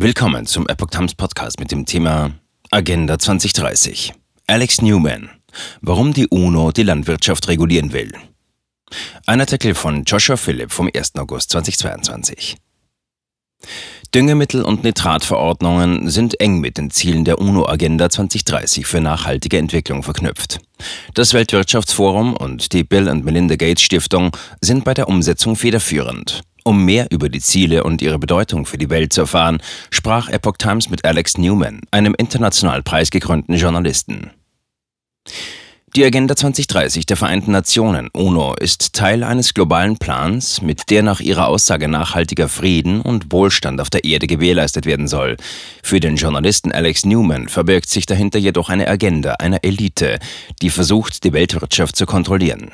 Willkommen zum Epoch Times Podcast mit dem Thema Agenda 2030. Alex Newman. Warum die UNO die Landwirtschaft regulieren will. Ein Artikel von Joshua Philipp vom 1. August 2022. Düngemittel und Nitratverordnungen sind eng mit den Zielen der UNO-Agenda 2030 für nachhaltige Entwicklung verknüpft. Das Weltwirtschaftsforum und die Bill and Melinda Gates Stiftung sind bei der Umsetzung federführend. Um mehr über die Ziele und ihre Bedeutung für die Welt zu erfahren, sprach Epoch Times mit Alex Newman, einem international preisgekrönten Journalisten. Die Agenda 2030 der Vereinten Nationen UNO ist Teil eines globalen Plans, mit der nach ihrer Aussage nachhaltiger Frieden und Wohlstand auf der Erde gewährleistet werden soll. Für den Journalisten Alex Newman verbirgt sich dahinter jedoch eine Agenda einer Elite, die versucht, die Weltwirtschaft zu kontrollieren.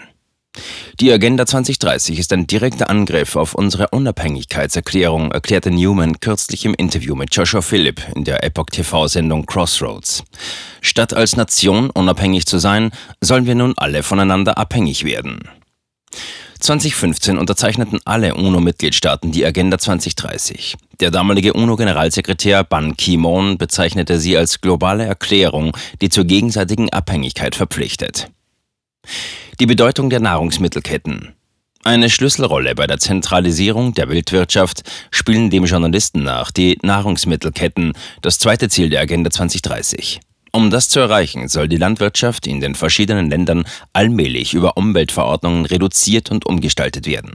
Die Agenda 2030 ist ein direkter Angriff auf unsere Unabhängigkeitserklärung, erklärte Newman kürzlich im Interview mit Joshua Philipp in der Epoch TV-Sendung Crossroads. Statt als Nation unabhängig zu sein, sollen wir nun alle voneinander abhängig werden. 2015 unterzeichneten alle UNO-Mitgliedstaaten die Agenda 2030. Der damalige UNO-Generalsekretär Ban Ki-moon bezeichnete sie als globale Erklärung, die zur gegenseitigen Abhängigkeit verpflichtet. Die Bedeutung der Nahrungsmittelketten. Eine Schlüsselrolle bei der Zentralisierung der Wildwirtschaft spielen dem Journalisten nach die Nahrungsmittelketten, das zweite Ziel der Agenda 2030. Um das zu erreichen, soll die Landwirtschaft in den verschiedenen Ländern allmählich über Umweltverordnungen reduziert und umgestaltet werden.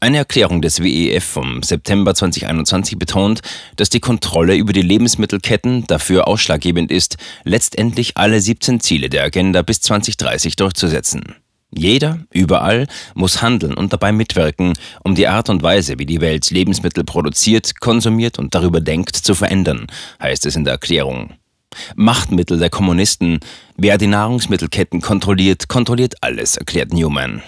Eine Erklärung des WEF vom September 2021 betont, dass die Kontrolle über die Lebensmittelketten dafür ausschlaggebend ist, letztendlich alle 17 Ziele der Agenda bis 2030 durchzusetzen. Jeder, überall, muss handeln und dabei mitwirken, um die Art und Weise, wie die Welt Lebensmittel produziert, konsumiert und darüber denkt, zu verändern, heißt es in der Erklärung. Machtmittel der Kommunisten. Wer die Nahrungsmittelketten kontrolliert, kontrolliert alles, erklärt Newman.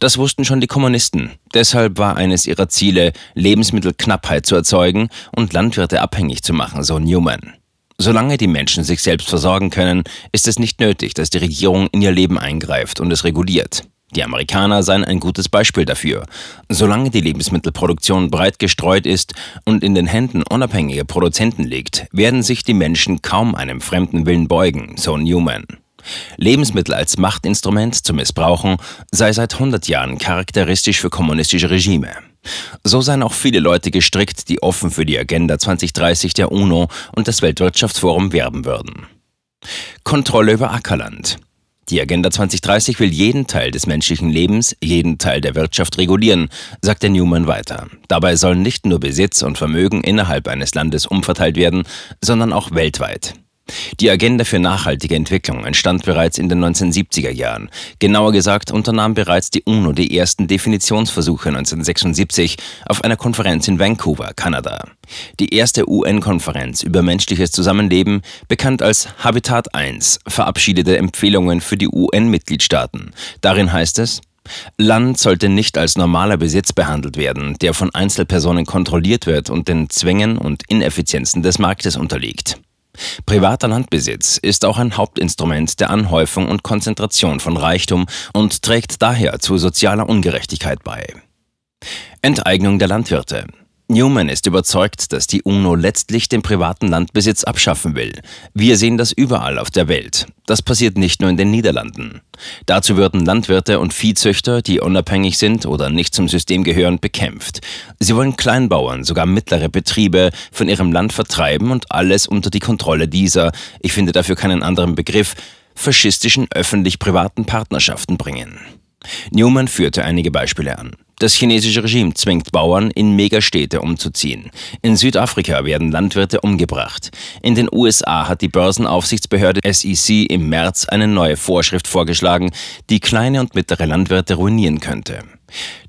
Das wussten schon die Kommunisten. Deshalb war eines ihrer Ziele, Lebensmittelknappheit zu erzeugen und Landwirte abhängig zu machen, so Newman. Solange die Menschen sich selbst versorgen können, ist es nicht nötig, dass die Regierung in ihr Leben eingreift und es reguliert. Die Amerikaner seien ein gutes Beispiel dafür. Solange die Lebensmittelproduktion breit gestreut ist und in den Händen unabhängiger Produzenten liegt, werden sich die Menschen kaum einem fremden Willen beugen, so Newman. Lebensmittel als Machtinstrument zu missbrauchen, sei seit 100 Jahren charakteristisch für kommunistische Regime. So seien auch viele Leute gestrickt, die offen für die Agenda 2030 der UNO und das Weltwirtschaftsforum werben würden. Kontrolle über Ackerland. Die Agenda 2030 will jeden Teil des menschlichen Lebens, jeden Teil der Wirtschaft regulieren, sagt der Newman weiter. Dabei sollen nicht nur Besitz und Vermögen innerhalb eines Landes umverteilt werden, sondern auch weltweit. Die Agenda für nachhaltige Entwicklung entstand bereits in den 1970er Jahren. Genauer gesagt unternahm bereits die UNO die ersten Definitionsversuche 1976 auf einer Konferenz in Vancouver, Kanada. Die erste UN-Konferenz über menschliches Zusammenleben, bekannt als Habitat 1, verabschiedete Empfehlungen für die UN-Mitgliedstaaten. Darin heißt es, Land sollte nicht als normaler Besitz behandelt werden, der von Einzelpersonen kontrolliert wird und den Zwängen und Ineffizienzen des Marktes unterliegt. Privater Landbesitz ist auch ein Hauptinstrument der Anhäufung und Konzentration von Reichtum und trägt daher zu sozialer Ungerechtigkeit bei. Enteignung der Landwirte. Newman ist überzeugt, dass die UNO letztlich den privaten Landbesitz abschaffen will. Wir sehen das überall auf der Welt. Das passiert nicht nur in den Niederlanden. Dazu würden Landwirte und Viehzüchter, die unabhängig sind oder nicht zum System gehören, bekämpft. Sie wollen Kleinbauern, sogar mittlere Betriebe, von ihrem Land vertreiben und alles unter die Kontrolle dieser, ich finde dafür keinen anderen Begriff, faschistischen öffentlich-privaten Partnerschaften bringen. Newman führte einige Beispiele an. Das chinesische Regime zwingt Bauern, in Megastädte umzuziehen. In Südafrika werden Landwirte umgebracht. In den USA hat die Börsenaufsichtsbehörde SEC im März eine neue Vorschrift vorgeschlagen, die kleine und mittlere Landwirte ruinieren könnte.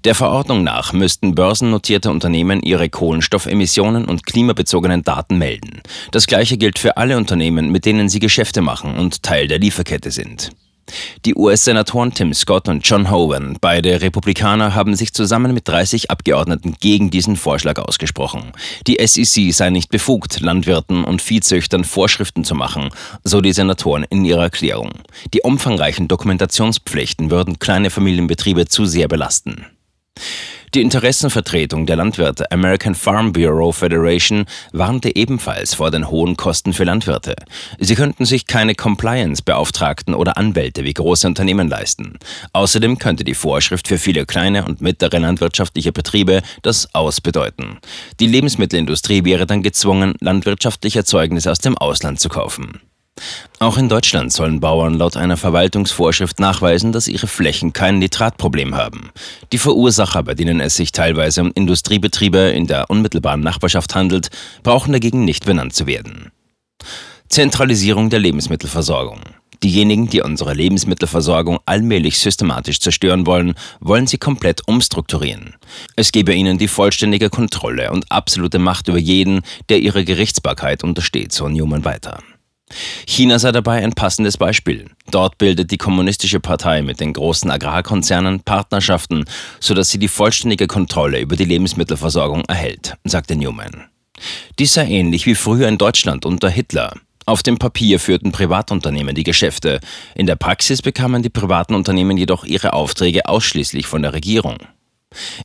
Der Verordnung nach müssten börsennotierte Unternehmen ihre Kohlenstoffemissionen und klimabezogenen Daten melden. Das gleiche gilt für alle Unternehmen, mit denen sie Geschäfte machen und Teil der Lieferkette sind. Die US-Senatoren Tim Scott und John Hovan, beide Republikaner, haben sich zusammen mit 30 Abgeordneten gegen diesen Vorschlag ausgesprochen. Die SEC sei nicht befugt, Landwirten und Viehzüchtern Vorschriften zu machen, so die Senatoren in ihrer Erklärung. Die umfangreichen Dokumentationspflichten würden kleine Familienbetriebe zu sehr belasten. Die Interessenvertretung der Landwirte American Farm Bureau Federation warnte ebenfalls vor den hohen Kosten für Landwirte. Sie könnten sich keine Compliance-Beauftragten oder Anwälte wie große Unternehmen leisten. Außerdem könnte die Vorschrift für viele kleine und mittlere landwirtschaftliche Betriebe das Aus bedeuten. Die Lebensmittelindustrie wäre dann gezwungen, landwirtschaftliche Erzeugnisse aus dem Ausland zu kaufen. Auch in Deutschland sollen Bauern laut einer Verwaltungsvorschrift nachweisen, dass ihre Flächen kein Nitratproblem haben. Die Verursacher, bei denen es sich teilweise um Industriebetriebe in der unmittelbaren Nachbarschaft handelt, brauchen dagegen nicht benannt zu werden. Zentralisierung der Lebensmittelversorgung. Diejenigen, die unsere Lebensmittelversorgung allmählich systematisch zerstören wollen, wollen sie komplett umstrukturieren. Es gebe ihnen die vollständige Kontrolle und absolute Macht über jeden, der ihrer Gerichtsbarkeit untersteht, so Newman weiter. China sei dabei ein passendes Beispiel. Dort bildet die Kommunistische Partei mit den großen Agrarkonzernen Partnerschaften, sodass sie die vollständige Kontrolle über die Lebensmittelversorgung erhält, sagte Newman. Dies sei ähnlich wie früher in Deutschland unter Hitler. Auf dem Papier führten Privatunternehmen die Geschäfte, in der Praxis bekamen die privaten Unternehmen jedoch ihre Aufträge ausschließlich von der Regierung.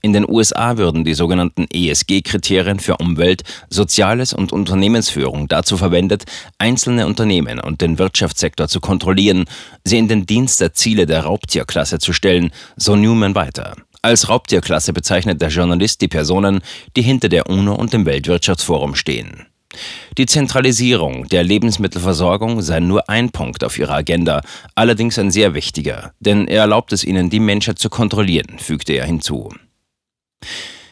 In den USA würden die sogenannten ESG-Kriterien für Umwelt, Soziales und Unternehmensführung dazu verwendet, einzelne Unternehmen und den Wirtschaftssektor zu kontrollieren, sie in den Dienst der Ziele der Raubtierklasse zu stellen, so Newman weiter. Als Raubtierklasse bezeichnet der Journalist die Personen, die hinter der UNO und dem Weltwirtschaftsforum stehen. Die Zentralisierung der Lebensmittelversorgung sei nur ein Punkt auf ihrer Agenda, allerdings ein sehr wichtiger, denn er erlaubt es ihnen, die Menschheit zu kontrollieren, fügte er hinzu.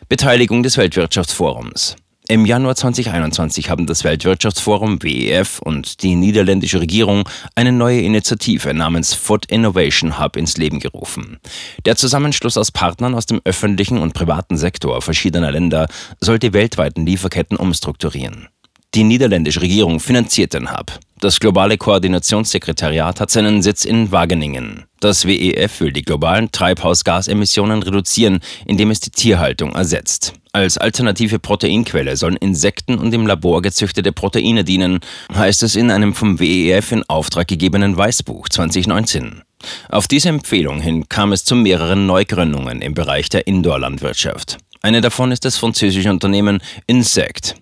Beteiligung des Weltwirtschaftsforums. Im Januar 2021 haben das Weltwirtschaftsforum WEF und die niederländische Regierung eine neue Initiative namens Food Innovation Hub ins Leben gerufen. Der Zusammenschluss aus Partnern aus dem öffentlichen und privaten Sektor verschiedener Länder soll die weltweiten Lieferketten umstrukturieren. Die niederländische Regierung finanziert den Hub. Das globale Koordinationssekretariat hat seinen Sitz in Wageningen. Das WEF will die globalen Treibhausgasemissionen reduzieren, indem es die Tierhaltung ersetzt. Als alternative Proteinquelle sollen Insekten und im Labor gezüchtete Proteine dienen, heißt es in einem vom WEF in Auftrag gegebenen Weißbuch 2019. Auf diese Empfehlung hin kam es zu mehreren Neugründungen im Bereich der Indoor-Landwirtschaft. Eine davon ist das französische Unternehmen Insect.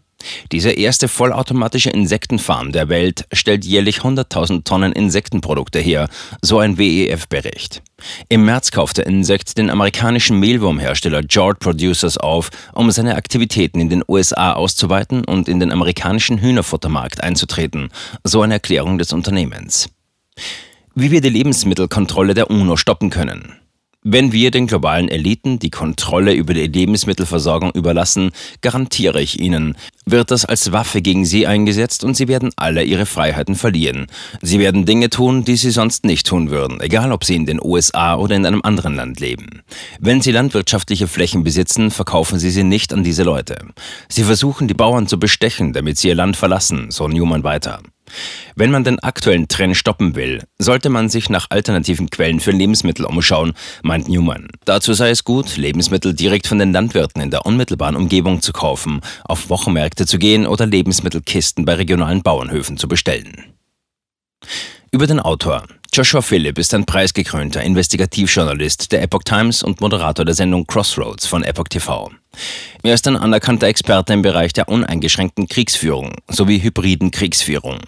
Diese erste vollautomatische Insektenfarm der Welt stellt jährlich 100.000 Tonnen Insektenprodukte her, so ein WEF-Bericht. Im März kaufte Insect den amerikanischen Mehlwurmhersteller Jord Producers auf, um seine Aktivitäten in den USA auszuweiten und in den amerikanischen Hühnerfuttermarkt einzutreten, so eine Erklärung des Unternehmens. Wie wir die Lebensmittelkontrolle der UNO stoppen können. Wenn wir den globalen Eliten die Kontrolle über die Lebensmittelversorgung überlassen, garantiere ich Ihnen, wird das als Waffe gegen Sie eingesetzt und Sie werden alle Ihre Freiheiten verlieren. Sie werden Dinge tun, die Sie sonst nicht tun würden, egal ob Sie in den USA oder in einem anderen Land leben. Wenn Sie landwirtschaftliche Flächen besitzen, verkaufen Sie sie nicht an diese Leute. Sie versuchen, die Bauern zu bestechen, damit sie ihr Land verlassen, so Newman weiter. Wenn man den aktuellen Trend stoppen will, sollte man sich nach alternativen Quellen für Lebensmittel umschauen, meint Newman. Dazu sei es gut, Lebensmittel direkt von den Landwirten in der unmittelbaren Umgebung zu kaufen, auf Wochenmärkte zu gehen oder Lebensmittelkisten bei regionalen Bauernhöfen zu bestellen. Über den Autor. Joshua Phillip ist ein preisgekrönter Investigativjournalist der Epoch Times und Moderator der Sendung Crossroads von Epoch TV. Er ist ein anerkannter Experte im Bereich der uneingeschränkten Kriegsführung sowie hybriden Kriegsführung.